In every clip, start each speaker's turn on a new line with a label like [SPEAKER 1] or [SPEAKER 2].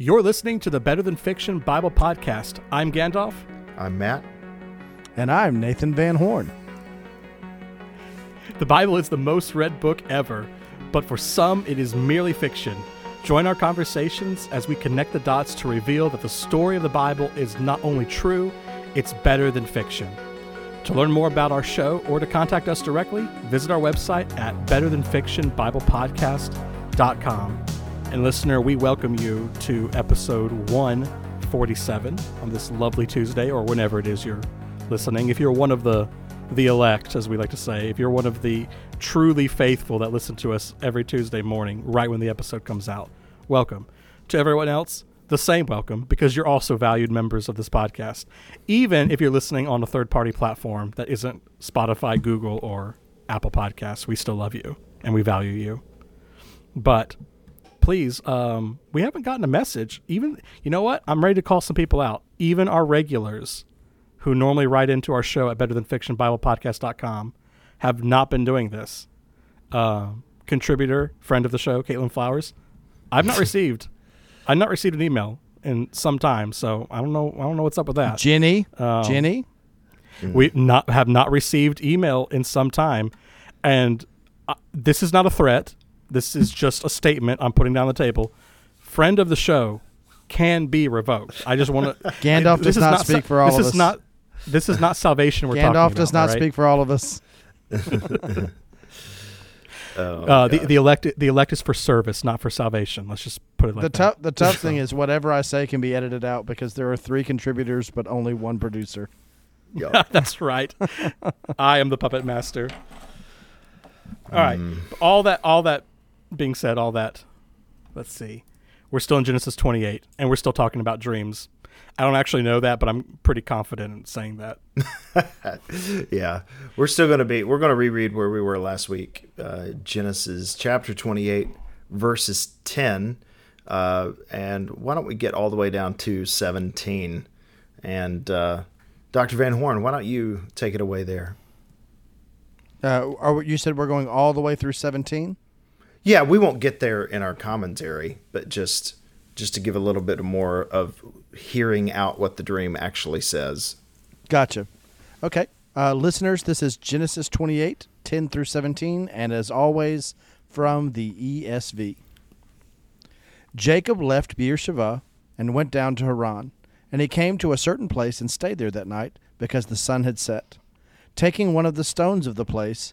[SPEAKER 1] You're listening to the Better Than Fiction Bible Podcast. I'm Gandalf.
[SPEAKER 2] I'm Matt.
[SPEAKER 3] And I'm Nathan Van Horn.
[SPEAKER 1] The Bible is the most read book ever, but for some, it is merely fiction. Join our conversations as we connect the dots to reveal that the story of the Bible is not only true, it's better than fiction. To learn more about our show or to contact us directly, visit our website at betterthanfictionbiblepodcast.com. And listener, we welcome you to episode 147 on this lovely Tuesday or whenever it is you're listening. If you're one of the the elect, as we like to say, if you're one of the truly faithful that listen to us every Tuesday morning, right when the episode comes out, welcome. To everyone else, the same welcome because you're also valued members of this podcast. Even if you're listening on a third party platform that isn't Spotify, Google, or Apple Podcasts, we still love you and we value you. But please, um, we haven't gotten a message. Even, you know what? I'm ready to call some people out. Even our regulars who normally write into our show at betterthanfictionbiblepodcast.com have not been doing this. Uh, contributor, friend of the show, Caitlin Flowers, I've not received. I've not received an email in some time, so I don't know. I don't know what's up with that.
[SPEAKER 3] Jenny,
[SPEAKER 1] Um,
[SPEAKER 3] Jenny,
[SPEAKER 1] We not have not received email in some time, and uh, this is not a threat. This is just a statement I'm putting down the table. Friend of the show can be revoked. I just want to.
[SPEAKER 3] Gandalf does not speak for all
[SPEAKER 1] this
[SPEAKER 3] of
[SPEAKER 1] is
[SPEAKER 3] us.
[SPEAKER 1] not. This is not salvation. We're talking about.
[SPEAKER 3] Gandalf does not
[SPEAKER 1] all right?
[SPEAKER 3] speak for all of us.
[SPEAKER 2] Oh,
[SPEAKER 1] Uh, the the elect the elect is for service, not for salvation. Let's just put it like
[SPEAKER 3] the
[SPEAKER 1] that.
[SPEAKER 3] tough the tough thing is whatever I say can be edited out because there are three contributors but only one producer.
[SPEAKER 2] Yeah.
[SPEAKER 1] That's right. I am the puppet master. All right.
[SPEAKER 2] Mm.
[SPEAKER 1] All that all that being said, all that let's see. We're still in Genesis 28 and we're still talking about dreams. I don't actually know that, but I'm pretty confident in saying that.
[SPEAKER 2] yeah, we're still going to be. We're going to reread where we were last week. Uh, Genesis chapter twenty-eight, verses ten, uh, and why don't we get all the way down to seventeen? And uh, Doctor Van Horn, why don't you take it away there?
[SPEAKER 3] Uh, are, you said we're going all the way through 17?
[SPEAKER 2] Yeah, we won't get there in our commentary, but just just to give a little bit more of hearing out what the dream actually says.
[SPEAKER 3] Gotcha. Okay. Uh, listeners, this is Genesis 28, 10 through 17, and as always, from the ESV. Jacob left Beersheba and went down to Haran, and he came to a certain place and stayed there that night, because the sun had set. Taking one of the stones of the place,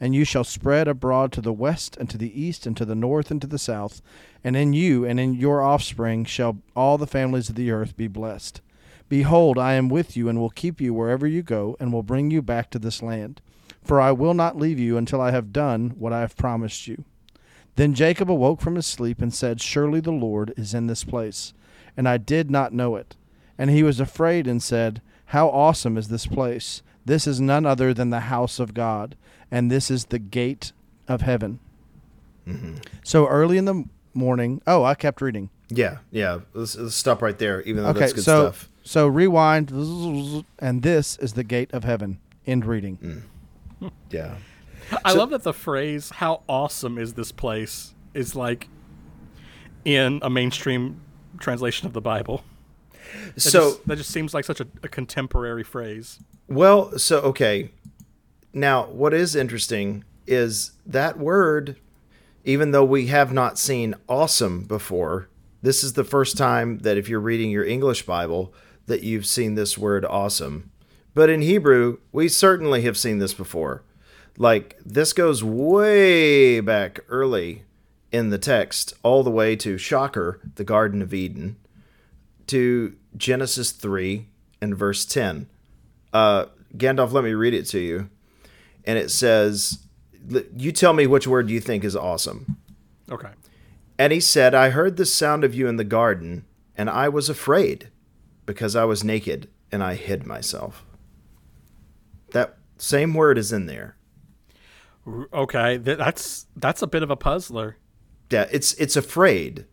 [SPEAKER 3] and you shall spread abroad to the west and to the east and to the north and to the south. And in you and in your offspring shall all the families of the earth be blessed. Behold, I am with you and will keep you wherever you go, and will bring you back to this land. For I will not leave you until I have done what I have promised you. Then Jacob awoke from his sleep and said, Surely the Lord is in this place, and I did not know it. And he was afraid and said, How awesome is this place! This is none other than the house of God, and this is the gate of heaven. Mm-hmm. So early in the morning, oh, I kept reading.
[SPEAKER 2] Yeah, yeah. Let's, let's stop right there, even though
[SPEAKER 3] Okay,
[SPEAKER 2] that's good
[SPEAKER 3] so
[SPEAKER 2] stuff.
[SPEAKER 3] so rewind, and this is the gate of heaven. End reading. Mm.
[SPEAKER 2] Yeah.
[SPEAKER 1] I
[SPEAKER 2] So-
[SPEAKER 1] love that the phrase "How awesome is this place" is like in a mainstream translation of the Bible. That
[SPEAKER 2] So
[SPEAKER 1] just, that just seems like such a, a contemporary phrase.
[SPEAKER 2] Well, so okay. Now, what is interesting is that word, even though we have not seen awesome before, this is the first time that if you're reading your English Bible that you've seen this word awesome. But in Hebrew, we certainly have seen this before. Like this goes way back early in the text, all the way to shocker, the Garden of Eden, to Genesis 3 and verse 10 uh, Gandalf, let me read it to you. And it says, You tell me which word you think is awesome.
[SPEAKER 1] Okay.
[SPEAKER 2] And he said, I heard the sound of you in the garden, and I was afraid, because I was naked, and I hid myself. That same word is in there.
[SPEAKER 1] Okay, that's that's a bit of a puzzler.
[SPEAKER 2] Yeah, it's it's afraid.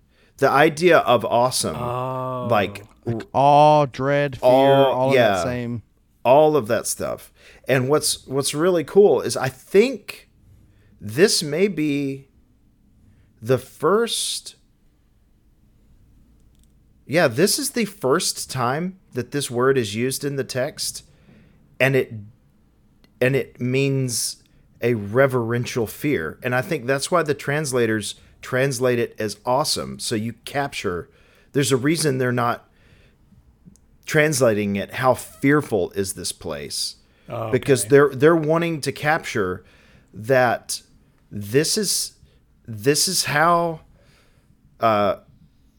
[SPEAKER 2] The idea of awesome,
[SPEAKER 1] Oh,
[SPEAKER 2] like
[SPEAKER 3] Awe, dread, fear,
[SPEAKER 2] Awe,
[SPEAKER 3] all of
[SPEAKER 2] yeah.
[SPEAKER 3] that same.
[SPEAKER 2] all of that stuff. And what's what's really cool is I think this may be the first Yeah, this is the first time that this word is used in the text and it and it means a reverential fear. And I think that's why the translators translate it as awesome. So you capture there's a reason they're not translating it how fearful is this place?
[SPEAKER 1] Oh,
[SPEAKER 2] because they're they're wanting to capture that this is this is how uh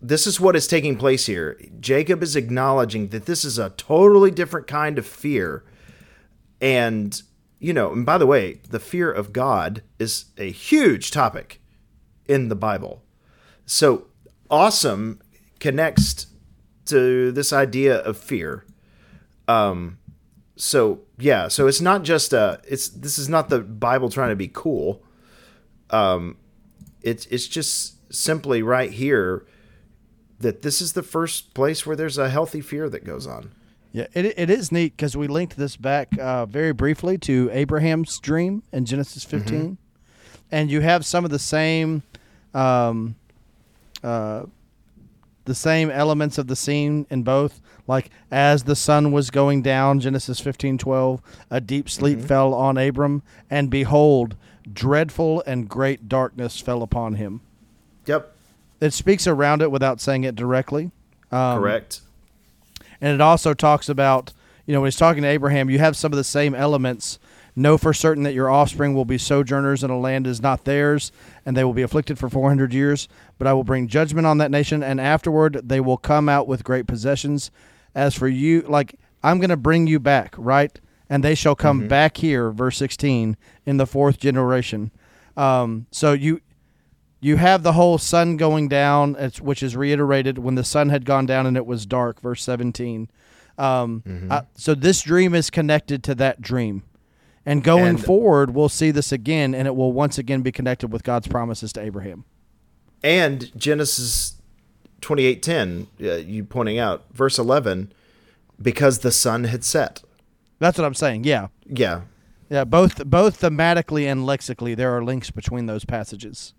[SPEAKER 2] this is what is taking place here. Jacob is acknowledging that this is a totally different kind of fear. And you know and by the way the fear of god is a huge topic in the bible. So awesome connects to this idea of fear. Um so yeah so it's not just uh it's this is not the bible trying to be cool. Um it's it's just simply right here that this is the first place where there's a healthy fear that goes on.
[SPEAKER 3] Yeah, it, it is neat because we linked this back uh, very briefly to Abraham's dream in Genesis 15. And you have some of the same um, uh, the same elements of the scene in both. Like as the sun was going down, Genesis fifteen twelve, a deep sleep fell on Abram, and behold, dreadful and great darkness fell upon him.
[SPEAKER 2] yep
[SPEAKER 3] It speaks around it without saying it directly. Um,
[SPEAKER 2] correct
[SPEAKER 3] and it also talks about, you know, when he's talking to Abraham, you have some of the same elements. Know for certain that your offspring will be sojourners in a land is not theirs, and they will be afflicted for 400 years. But I will bring judgment on that nation, and afterward they will come out with great possessions. As for you, like, I'm going to bring you back, right? And they shall come back here, verse 16, in the fourth generation. Um, so you you have the whole sun going down, it's, which is reiterated when the sun had gone down and it was dark, verse 17. Um, uh, so this dream is connected to that dream. And going
[SPEAKER 2] And-
[SPEAKER 3] forward, we'll see this again, and it will once again be connected with God's promises to Abraham.
[SPEAKER 2] and genesis 28.10 uh, you pointing out verse 11 because the sun had set
[SPEAKER 3] That's what I'm saying. Yeah,
[SPEAKER 2] yeah
[SPEAKER 3] yeah. Both both thematically and lexically, there are links between those passages.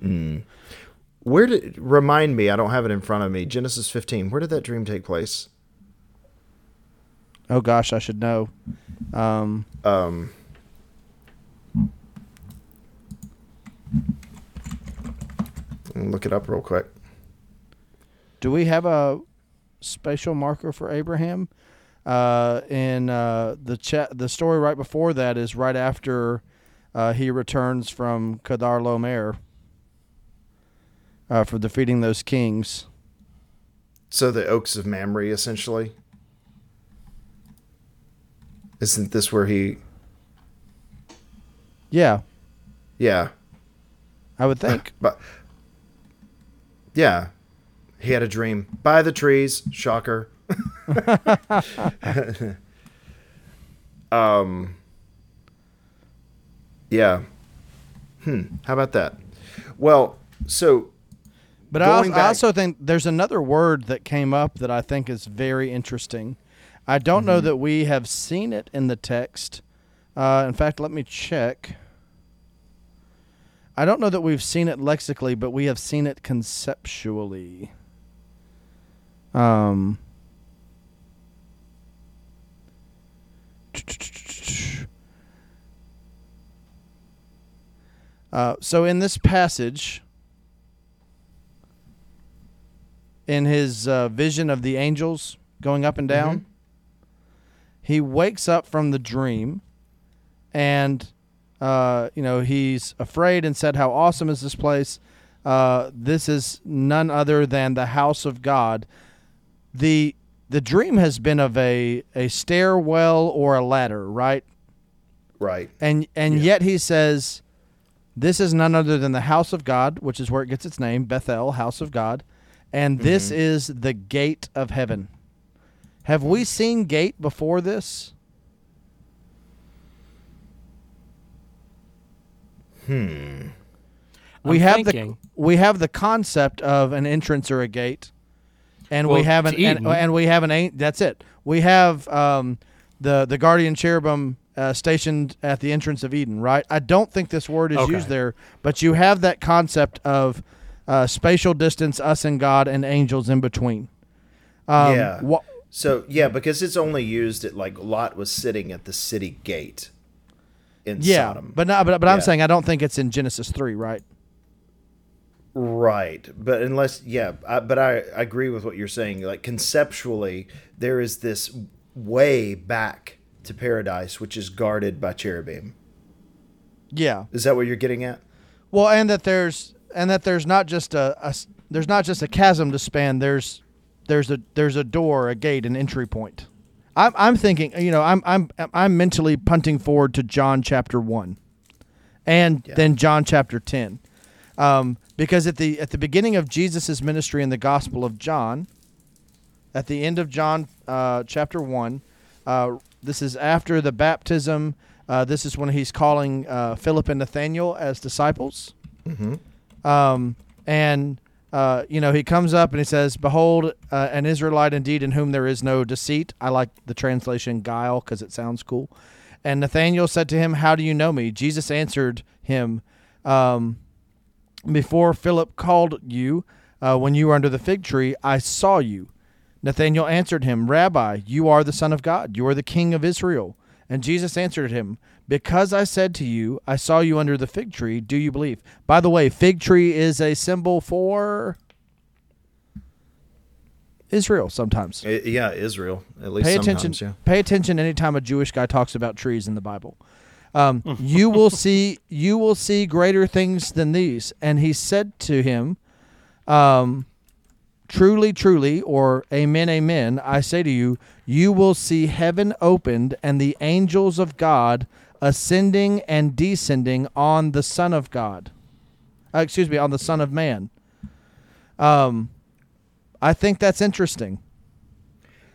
[SPEAKER 2] Where did remind me? I don't have it in front of me. Genesis 15. Where did that dream take place?
[SPEAKER 3] Oh gosh, I should know. Um,
[SPEAKER 2] Um, look it up real quick.
[SPEAKER 3] Do we have a spatial marker for Abraham? Uh, in uh, the chat, the story right before that is right after uh, he returns from Chedorlaomer uh, for defeating those kings.
[SPEAKER 2] So the Oaks of Mamre, essentially. Isn't this where he?
[SPEAKER 3] Yeah,
[SPEAKER 2] Yeah,
[SPEAKER 3] I would think.
[SPEAKER 2] but yeah, he had a dream by the trees. Shocker. um. Yeah. Hmm. How about that? Well, so
[SPEAKER 3] But I also,
[SPEAKER 2] Going
[SPEAKER 3] I also think there's another word that came up that I think is very interesting. I don't know that we have seen it in the text. Uh, in fact, let me check. I don't know that we've seen it lexically, but we have seen it conceptually. Um. Uh, so in this passage, in his uh, vision of the angels going up and down, he wakes up from the dream, and uh, you know he's afraid and said, "How awesome is this place? Uh, this is none other than the house of God." the The dream has been of a a stairwell or a ladder, right?
[SPEAKER 2] right.
[SPEAKER 3] and and yet he says this is none other than the house of god which is where it gets its name bethel house of god and this is the gate of heaven Have we seen gate before this?
[SPEAKER 2] Hmm.
[SPEAKER 3] We
[SPEAKER 1] I'm
[SPEAKER 3] have
[SPEAKER 1] thinking.
[SPEAKER 3] the we have the concept of an entrance or a gate, and we have an and, and we have an that's it. We have um, the the guardian cherubim uh, stationed at the entrance of Eden. Right. I don't think this word is
[SPEAKER 1] Okay.
[SPEAKER 3] used there, but you have that concept of uh, spatial distance, us and God, and angels in between. Um,
[SPEAKER 2] Yeah.
[SPEAKER 3] wha-
[SPEAKER 2] So yeah, because it's only used at like Lot was sitting at the city gate in
[SPEAKER 3] yeah,
[SPEAKER 2] Sodom.
[SPEAKER 3] but no, but but I'm saying I don't think it's in Genesis three, right?
[SPEAKER 2] Right, but unless yeah, I, but I, I agree with what you're saying. Like conceptually, there is this way back to paradise which is guarded by cherubim.
[SPEAKER 3] Yeah.
[SPEAKER 2] Is that what you're getting at?
[SPEAKER 3] Well, and that there's and that there's not just a, a there's not just a chasm to span. There's there's a there's a door, a gate, an entry point. I'm I'm thinking, you know, I'm I'm I'm mentally punting forward to John chapter one, and
[SPEAKER 2] Yeah.
[SPEAKER 3] then John chapter ten, um, because at the at the beginning of Jesus' ministry in the Gospel of John, at the end of John uh, chapter one, uh, this is after the baptism. Uh, this is when he's calling uh, Philip and Nathanael as disciples.
[SPEAKER 2] Mm-hmm.
[SPEAKER 3] Um, and uh, you know, he comes up and he says, "Behold, uh, an Israelite indeed, in whom there is no deceit." I like the translation "guile" because it sounds cool. And Nathanael said to him, "How do you know me?" Jesus answered him, um, "Before Philip called you, uh, when you were under the fig tree, I saw you." Nathanael answered him, Rabbi, you are the Son of God. You are the King of Israel. And Jesus answered him, Because I said to you, I saw you under the fig tree, do you believe? By the way, fig tree is a symbol for Israel sometimes.
[SPEAKER 2] I- yeah, Israel. At least
[SPEAKER 3] Pay
[SPEAKER 2] sometimes,
[SPEAKER 3] attention.
[SPEAKER 2] yeah.
[SPEAKER 3] Pay attention anytime a Jewish guy talks about trees in the Bible. Um, you will see. You will see greater things than these. And he said to him, um, "Truly, truly, or Amen, Amen. I say to you, you will see heaven opened and the angels of God ascending and descending on the Son of God. Uh, excuse me, on the Son of Man." Um, I think that's interesting.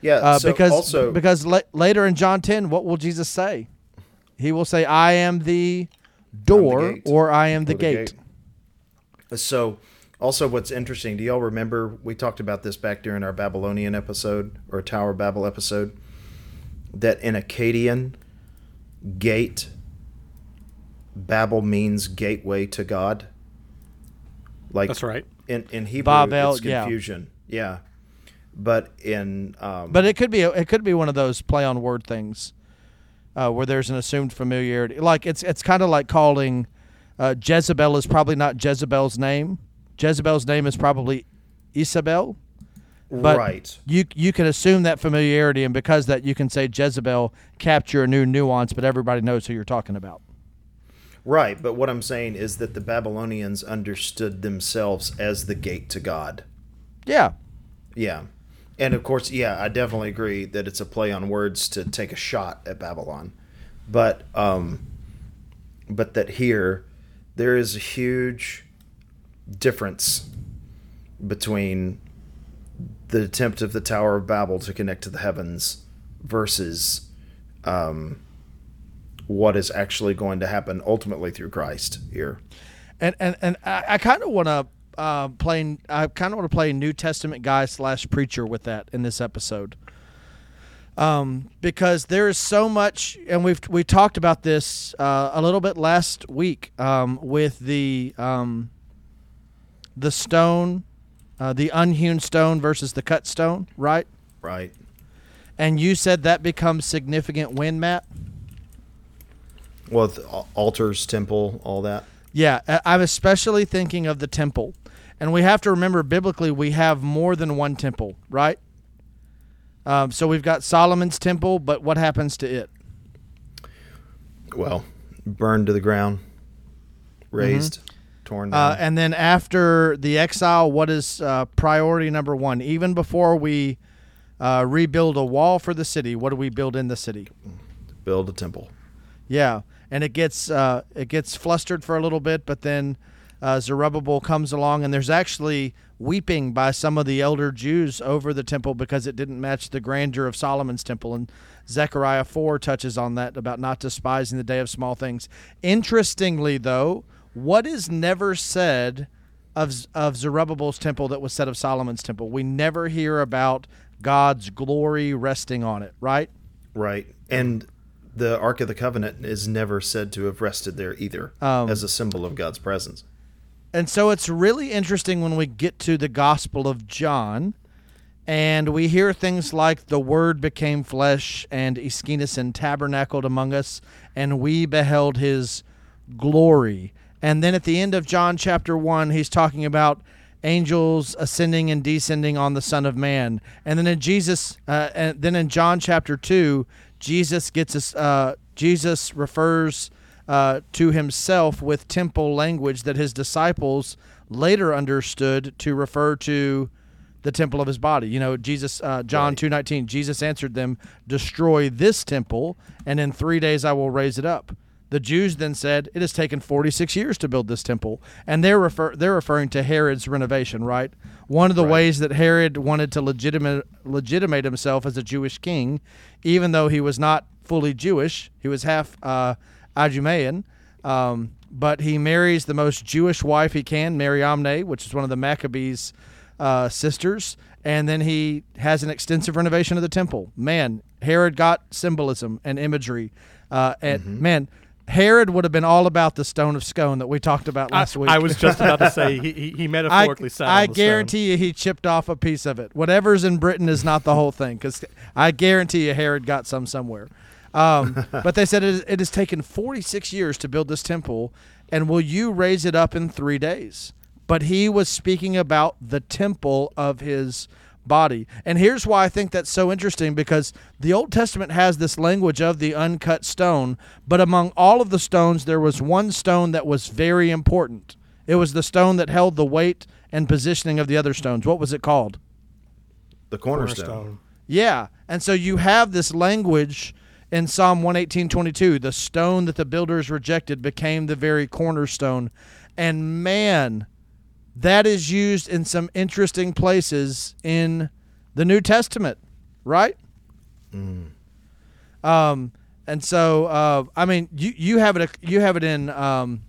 [SPEAKER 2] Yeah,
[SPEAKER 3] Uh,
[SPEAKER 2] so
[SPEAKER 3] because
[SPEAKER 2] also
[SPEAKER 3] because la- later in John 10, what will Jesus say? He will say, "I am the door,"
[SPEAKER 2] gate.
[SPEAKER 3] or "I am the,
[SPEAKER 2] Or the
[SPEAKER 3] gate.
[SPEAKER 2] gate. So, also, what's interesting, do y'all remember we talked about this back during our Babylonian episode or Tower of Babel episode? That in Akkadian, gate, Babel means gateway to God. Like
[SPEAKER 1] That's right.
[SPEAKER 2] in in Hebrew,
[SPEAKER 3] Babel,
[SPEAKER 2] it's
[SPEAKER 3] yeah.
[SPEAKER 2] confusion. Yeah, but in um,
[SPEAKER 3] But it could be it could be one of those play on word things, uh, where there's an assumed familiarity. Like it's it's kind of like calling uh, Jezebel is probably not Jezebel's name. Jezebel's name is probably Isabel. but-
[SPEAKER 2] right,
[SPEAKER 3] You you can assume that familiarity, and because that you can say Jezebel, capture a new nuance, but everybody knows who you're talking about.
[SPEAKER 2] right. But what I'm saying is that the Babylonians understood themselves as the gate to God.
[SPEAKER 3] Yeah,
[SPEAKER 2] Yeah. And of course, yeah, I definitely agree that it's a play on words to take a shot at Babylon. But um but that here there is a huge difference between the attempt of the Tower of Babel to connect to the heavens versus um what is actually going to happen ultimately through Christ here.
[SPEAKER 3] and and and I, I kind of want to uh, play. I kind of want to play New Testament guy slash preacher with that in this episode, um, because there is so much, and we've we talked about this uh, a little bit last week um, with the um, the stone, uh, the unhewn stone versus the cut stone, right?
[SPEAKER 2] Right?
[SPEAKER 3] And you said that becomes significant when Matt.
[SPEAKER 2] Well, the altars, temple, all that.
[SPEAKER 3] Yeah, I'm especially thinking of the temple. And we have to remember biblically we have more than one temple, right? Um, so we've got Solomon's temple, but what happens to it?
[SPEAKER 2] well, burned to the ground, raised, torn
[SPEAKER 3] Uh, and then after the exile, what is uh, priority number one? Even before we uh, rebuild a wall for the city, what do we build in the city?
[SPEAKER 2] build a temple.
[SPEAKER 3] Yeah, and it gets uh, it gets flustered for a little bit, but then uh, Zerubbabel comes along, and there's actually weeping by some of the elder Jews over the temple because it didn't match the grandeur of Solomon's temple. And Zechariah 4 touches on that about not despising the day of small things. Interestingly, though, what is never said of, of Zerubbabel's temple that was said of Solomon's temple? We never hear about God's glory resting on it, right?
[SPEAKER 2] Right. And the Ark of the Covenant is never said to have rested there either
[SPEAKER 3] Um,
[SPEAKER 2] as a symbol of God's presence.
[SPEAKER 3] And so it's really interesting when we get to the Gospel of John and we hear things like the Word became flesh and eskenosen tabernacled among us and we beheld his glory. And then at the end of John chapter 1, he's talking about angels ascending and descending on the Son of Man. And then in Jesus, uh, and then in John chapter 2, Jesus gets us, uh, Jesus refers uh, to himself with temple language that his disciples later understood to refer to the temple of his body. You know, Jesus, uh, John
[SPEAKER 2] Right.
[SPEAKER 3] two nineteen. Jesus answered them, "Destroy this temple, and in three days I will raise it up." The Jews then said, "It has taken forty six years to build this temple," and they're refer they're referring to Herod's renovation, right? One of the
[SPEAKER 2] Right.
[SPEAKER 3] ways that Herod wanted to legitimate legitimate himself as a Jewish king, even though he was not fully Jewish, he was half uh, Idumean. Um, but he marries the most Jewish wife he can, Mariamne, which is one of the Maccabees' uh, sisters, and then he has an extensive renovation of the temple. Man, Herod got symbolism and imagery, uh, and man, Herod would have been all about the stone of scone that we talked about
[SPEAKER 1] I,
[SPEAKER 3] last week.
[SPEAKER 1] I was just about to say he, he, he
[SPEAKER 3] I,
[SPEAKER 1] metaphorically
[SPEAKER 3] I
[SPEAKER 1] the
[SPEAKER 3] guarantee you he chipped off a piece of it. Whatever's in Britain is not the whole thing, because I guarantee you Herod got some somewhere. Um, but they said it, it has taken 46 years to build this temple, and will you raise it up in three days? But he was speaking about the temple of his body. And here's why I think that's so interesting because the Old Testament has this language of the uncut stone, but among all of the stones, there was one stone that was very important. It was the stone that held the weight and positioning of the other stones. What was it called?
[SPEAKER 2] The
[SPEAKER 1] stone.
[SPEAKER 2] cornerstone.
[SPEAKER 3] Yeah. And so you have this language in Psalm 118:22, the stone that the builders rejected became the very cornerstone. And man, that is used in some interesting places in the New Testament, right? Um, and so uh, I mean, you you have it you have it in. Um,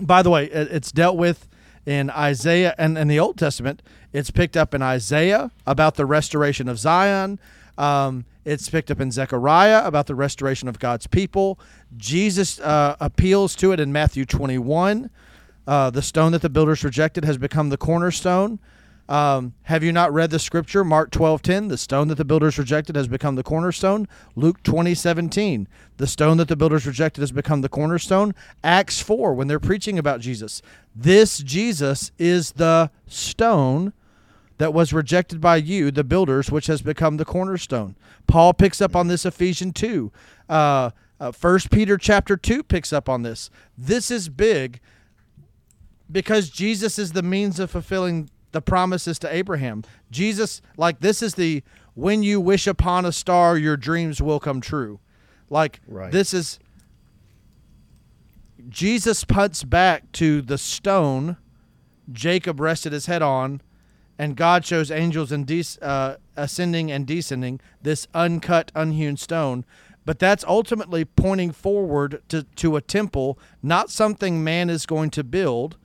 [SPEAKER 3] by the way, it's dealt with in Isaiah and in the Old Testament. It's picked up in Isaiah about the restoration of Zion. Um, it's picked up in Zechariah about the restoration of God's people. Jesus uh, appeals to it in Matthew 21. Uh, the stone that the builders rejected has become the cornerstone. Um, have you not read the scripture? Mark 12:10, the stone that the builders rejected has become the cornerstone. Luke 20:17, the stone that the builders rejected has become the cornerstone. Acts 4, when they're preaching about Jesus, this Jesus is the stone that was rejected by you, the builders, which has become the cornerstone. Paul picks up on this Ephesians 2. Uh, uh, 1 Peter chapter 2 picks up on this. This is big because Jesus is the means of fulfilling the promises to Abraham. Jesus, like, this is the when you wish upon a star, your dreams will come true. Like,
[SPEAKER 2] Right.
[SPEAKER 3] this is Jesus puts back to the stone Jacob rested his head on, and God shows angels and des- uh, ascending and descending this uncut, unhewn stone. But that's ultimately pointing forward to, to a temple, not something man is going to build,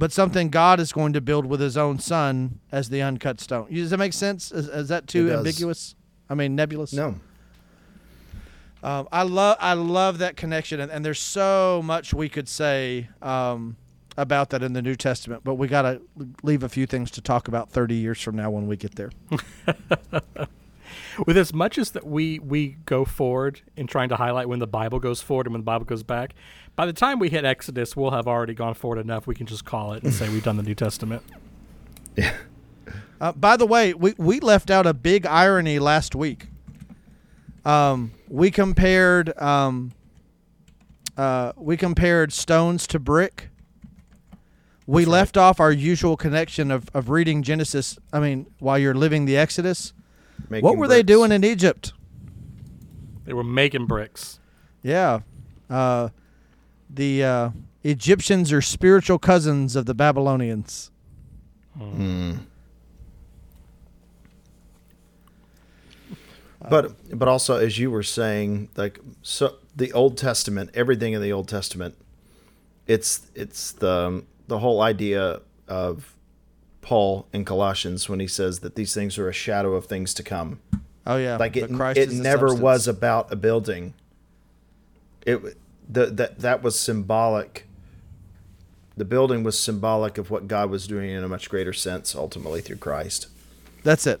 [SPEAKER 3] but something God is going to build with his own son as the uncut stone. Does that make sense? Is, is that too ambiguous? I mean, nebulous?
[SPEAKER 2] No.
[SPEAKER 3] Um, I love I love that connection, and, and there's so much we could say um, about that in the New Testament, but we got to leave a few things to talk about 30 years from now when we get there.
[SPEAKER 1] With as much as that we we go forward in trying to highlight when the Bible goes forward and when the Bible goes back, by the time we hit Exodus, we'll have already gone forward enough. We can just call it and say we've done the New Testament.
[SPEAKER 3] Uh, by the way, we, we left out a big irony last week. Um, we compared um, uh, we compared stones to brick. We left off our usual connection of, of reading Genesis. I mean, while you're living the Exodus, what
[SPEAKER 2] Making
[SPEAKER 3] were they doing in Egypt?
[SPEAKER 1] They were making bricks.
[SPEAKER 3] Yeah. Uh, the uh, Egyptians are spiritual cousins of the Babylonians.
[SPEAKER 2] But but also as you were saying, like so the Old Testament, everything in the Old Testament, it's it's the the whole idea of Paul in Colossians when he says that these things are a shadow of things to come.
[SPEAKER 3] Oh yeah,
[SPEAKER 2] Like it, it never
[SPEAKER 3] substance.
[SPEAKER 2] was about a building. It the, that that was symbolic. The building was symbolic of what God was doing in a much greater sense, ultimately through Christ.
[SPEAKER 3] That's it.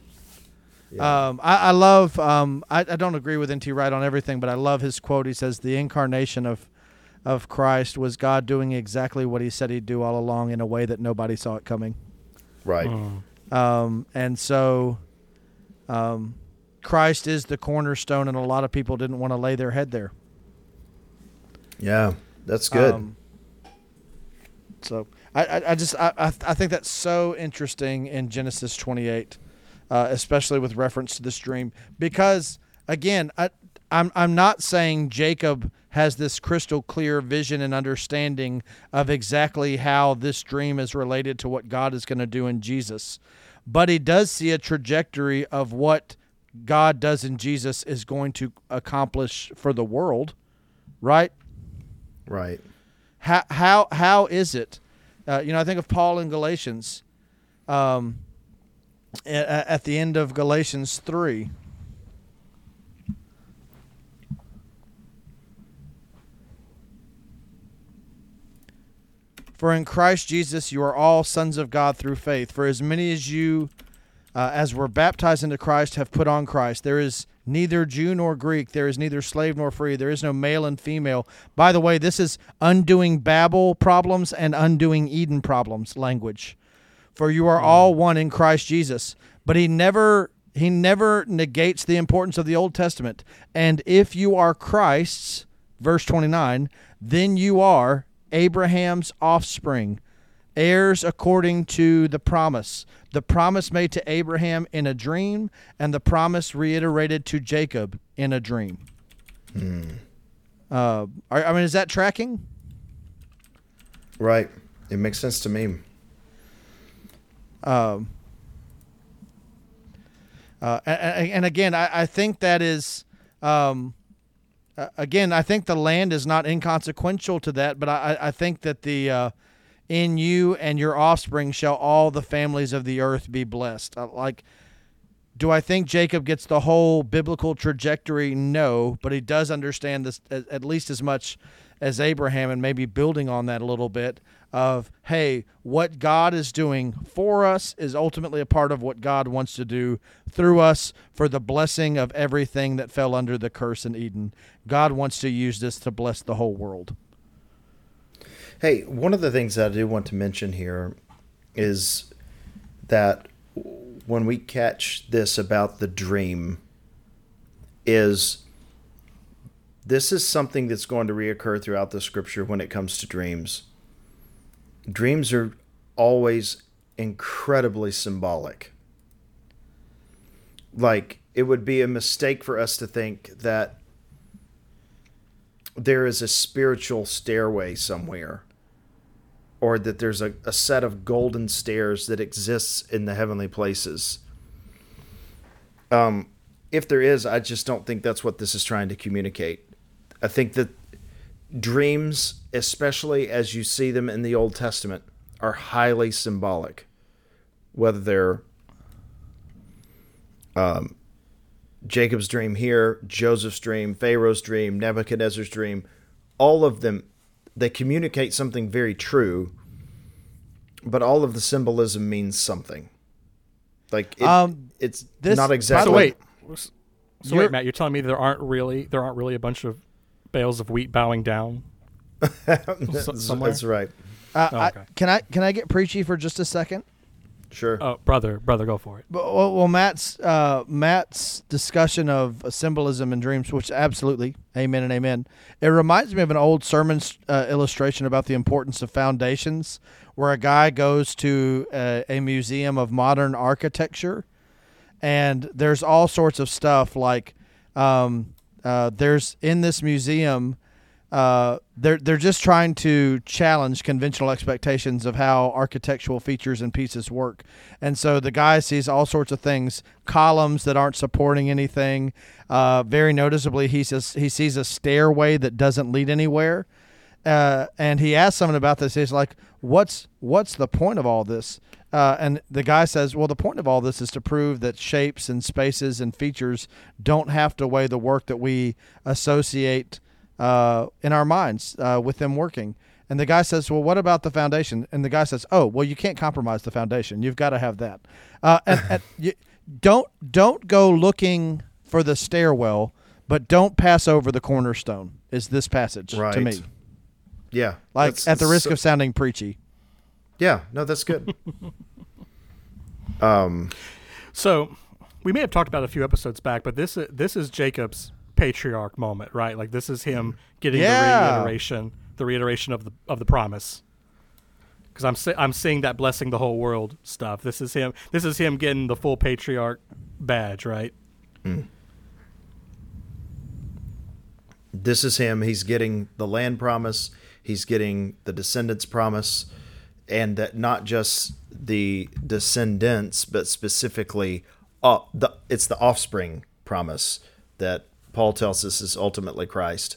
[SPEAKER 3] Um, I, I love. Um, I, I don't agree with N.T. Wright on everything, but I love his quote. He says, "The incarnation of of Christ was God doing exactly what He said He'd do all along in a way that nobody saw it coming."
[SPEAKER 2] Right.
[SPEAKER 3] Um, and so, um, Christ is the cornerstone, and a lot of people didn't want to lay their head there.
[SPEAKER 2] Yeah, that's good.
[SPEAKER 3] Um, so I, I, I just I, I I think that's so interesting in Genesis 28, uh, especially with reference to this dream, because again, I, I'm I'm not saying Jacob has this crystal clear vision and understanding of exactly how this dream is related to what God is going to do in Jesus, but he does see a trajectory of what God does in Jesus is going to accomplish for the world, right?
[SPEAKER 2] right.
[SPEAKER 3] how how how is it? Uh, you know, I think of Paul in Galatians, um, at, at the end of Galatians three. For in Christ Jesus you are all sons of God through faith. For as many as you uh, as were baptized into Christ have put on Christ. There is neither Jew nor Greek. There is neither slave nor free. There is no male and female. By the way, this is undoing Babel problems and undoing Eden problems language. For you are all one in Christ Jesus. But he never he never negates the importance of the Old Testament. And if you are Christ's, verse 29, then you are Abraham's offspring heirs according to the promise. The promise made to Abraham in a dream, and the promise reiterated to Jacob in a dream. Hmm. Uh, I mean, is that tracking?
[SPEAKER 2] Right. It makes sense to me.
[SPEAKER 3] Um, uh, and, and again, I, I think that is, um, uh, again, I think the land is not inconsequential to that, but I, I think that the uh, in you and your offspring shall all the families of the earth be blessed. Uh, like, do I think Jacob gets the whole biblical trajectory? No, but he does understand this at, at least as much as Abraham, and maybe building on that a little bit of, hey, what God is doing for us is ultimately a part of what God wants to do through us for the blessing of everything that fell under the curse in Eden. God wants to use this to bless the whole world.
[SPEAKER 2] Hey, one of the things that I do want to mention here is that when we catch this about the dream, is this is something that's going to reoccur throughout the scripture when it comes to dreams. Dreams are always incredibly symbolic. Like, it would be a mistake for us to think that there is a spiritual stairway somewhere or that there's a, a set of golden stairs that exists in the heavenly places. Um, if there is, I just don't think that's what this is trying to communicate. I think that dreams, especially as you see them in the Old Testament, are highly symbolic. Whether they're um, Jacob's dream here, Joseph's dream, Pharaoh's dream, Nebuchadnezzar's dream, all of them, they communicate something very true, but all of the symbolism means something. Like it,
[SPEAKER 3] Um,
[SPEAKER 2] it's
[SPEAKER 3] this-
[SPEAKER 2] not
[SPEAKER 3] by the
[SPEAKER 2] exactly.
[SPEAKER 1] So wait, so wait, Matt, you're telling me there aren't really there aren't really a bunch of bales of wheat bowing down?
[SPEAKER 2] that's,
[SPEAKER 1] somewhere?
[SPEAKER 2] that's right.
[SPEAKER 3] Uh,
[SPEAKER 1] Oh,
[SPEAKER 3] I- can I can I get preachy for just a second?
[SPEAKER 2] Sure.
[SPEAKER 1] Oh, brother, brother, go for it.
[SPEAKER 3] But, well, well, Matt's uh, Matt's discussion of symbolism and dreams, which absolutely, amen and amen. It reminds me of an old sermon uh, illustration about the importance of foundations, where a guy goes to a, a museum of modern architecture, and there's all sorts of stuff like um, uh, there's in this museum uh, they're they're just trying to challenge conventional expectations of how architectural features and pieces work. And so the guy sees all sorts of things, columns that aren't supporting anything. Uh, very noticeably, he says he sees a stairway that doesn't lead anywhere. Uh, and he asks someone about this. He's like, "What's what's the point of all this?" Uh, and the guy says, "Well, the point of all this is to prove that shapes and spaces and features don't have to weigh the work that we associate uh, in our minds uh, with them working." And the guy says, "Well, what about the foundation?" And the guy says, "Oh, well, you can't compromise the foundation. You've got to have that. Uh, and, and you, don't don't go looking for the stairwell, but don't pass over the cornerstone." Is this passage to me?
[SPEAKER 2] Yeah.
[SPEAKER 3] Like at the risk
[SPEAKER 2] so-
[SPEAKER 3] of sounding preachy.
[SPEAKER 2] Yeah. No, that's good. um.
[SPEAKER 1] So, we may have talked about a few episodes back, but this this is Jacob's patriarch moment, right? Like this is him getting
[SPEAKER 3] Yeah.
[SPEAKER 1] the reiteration, the reiteration of the of the promise. Because I'm se- I'm seeing that blessing the whole world stuff. This is him. This is him getting the full patriarch badge, right?
[SPEAKER 2] this is him. He's getting the land promise. He's getting the descendants promise, and that not just the descendants, but specifically, uh, the it's the offspring promise that Paul tells us is ultimately Christ.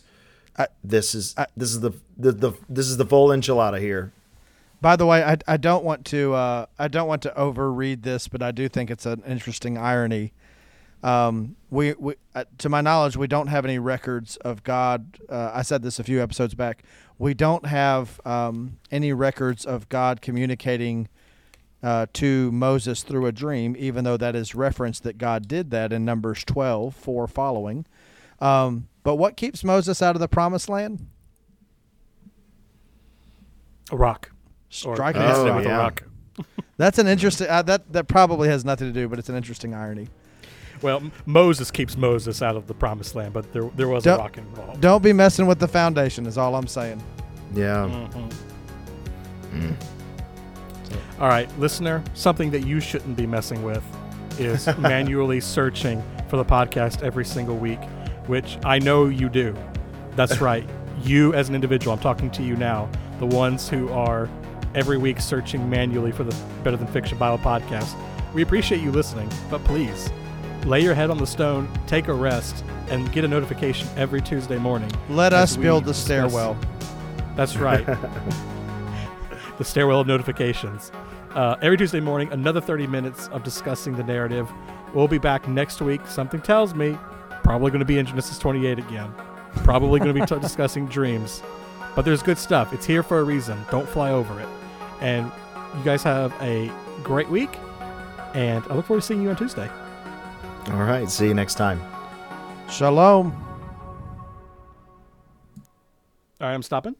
[SPEAKER 3] I-
[SPEAKER 2] this is this is the, the the this is the full enchilada here.
[SPEAKER 3] By the way, I, I don't want to uh, I don't want to overread this, but I do think it's an interesting irony. Um, we, we uh, to my knowledge, we don't have any records of God. Uh, I said this a few episodes back. We don't have um, any records of God communicating uh, to Moses through a dream, even though that is referenced that God did that in Numbers 12, 4 following. Um, but what keeps Moses out of the promised land?
[SPEAKER 1] A rock.
[SPEAKER 3] Striking
[SPEAKER 1] an
[SPEAKER 3] that
[SPEAKER 1] incident
[SPEAKER 2] Oh,
[SPEAKER 1] with
[SPEAKER 2] yeah.
[SPEAKER 1] a rock.
[SPEAKER 3] That's an interesting. Uh, that that probably has nothing to do, but it's an interesting irony.
[SPEAKER 1] Well, Moses keeps Moses out of the promised land, but there there was
[SPEAKER 3] Don't-
[SPEAKER 1] a rock involved.
[SPEAKER 3] Don't be messing with the foundation. Is all I'm saying.
[SPEAKER 2] Yeah.
[SPEAKER 1] Mhm. All right, listener, something that you shouldn't be messing with is manually searching for the podcast every single week, which I know you do. That's right. You, as an individual, I'm talking to you now, the ones who are every week searching manually for the Better Than Fiction Bible podcast. We appreciate you listening, but please lay your head on the stone, take a rest, and get a notification every Tuesday morning.
[SPEAKER 3] Let us build the stairwell.
[SPEAKER 1] That's right. the stairwell of notifications. Uh, every Tuesday morning, another 30 minutes of discussing the narrative. We'll be back next week. Something tells me probably going to be in Genesis 28 again. Probably going to be t- discussing dreams. But there's good stuff. It's here for a reason. Don't fly over it. And you guys have a great week. And I look forward to seeing you on Tuesday.
[SPEAKER 2] All right. See you next time.
[SPEAKER 3] Shalom.
[SPEAKER 1] All right, I'm stopping.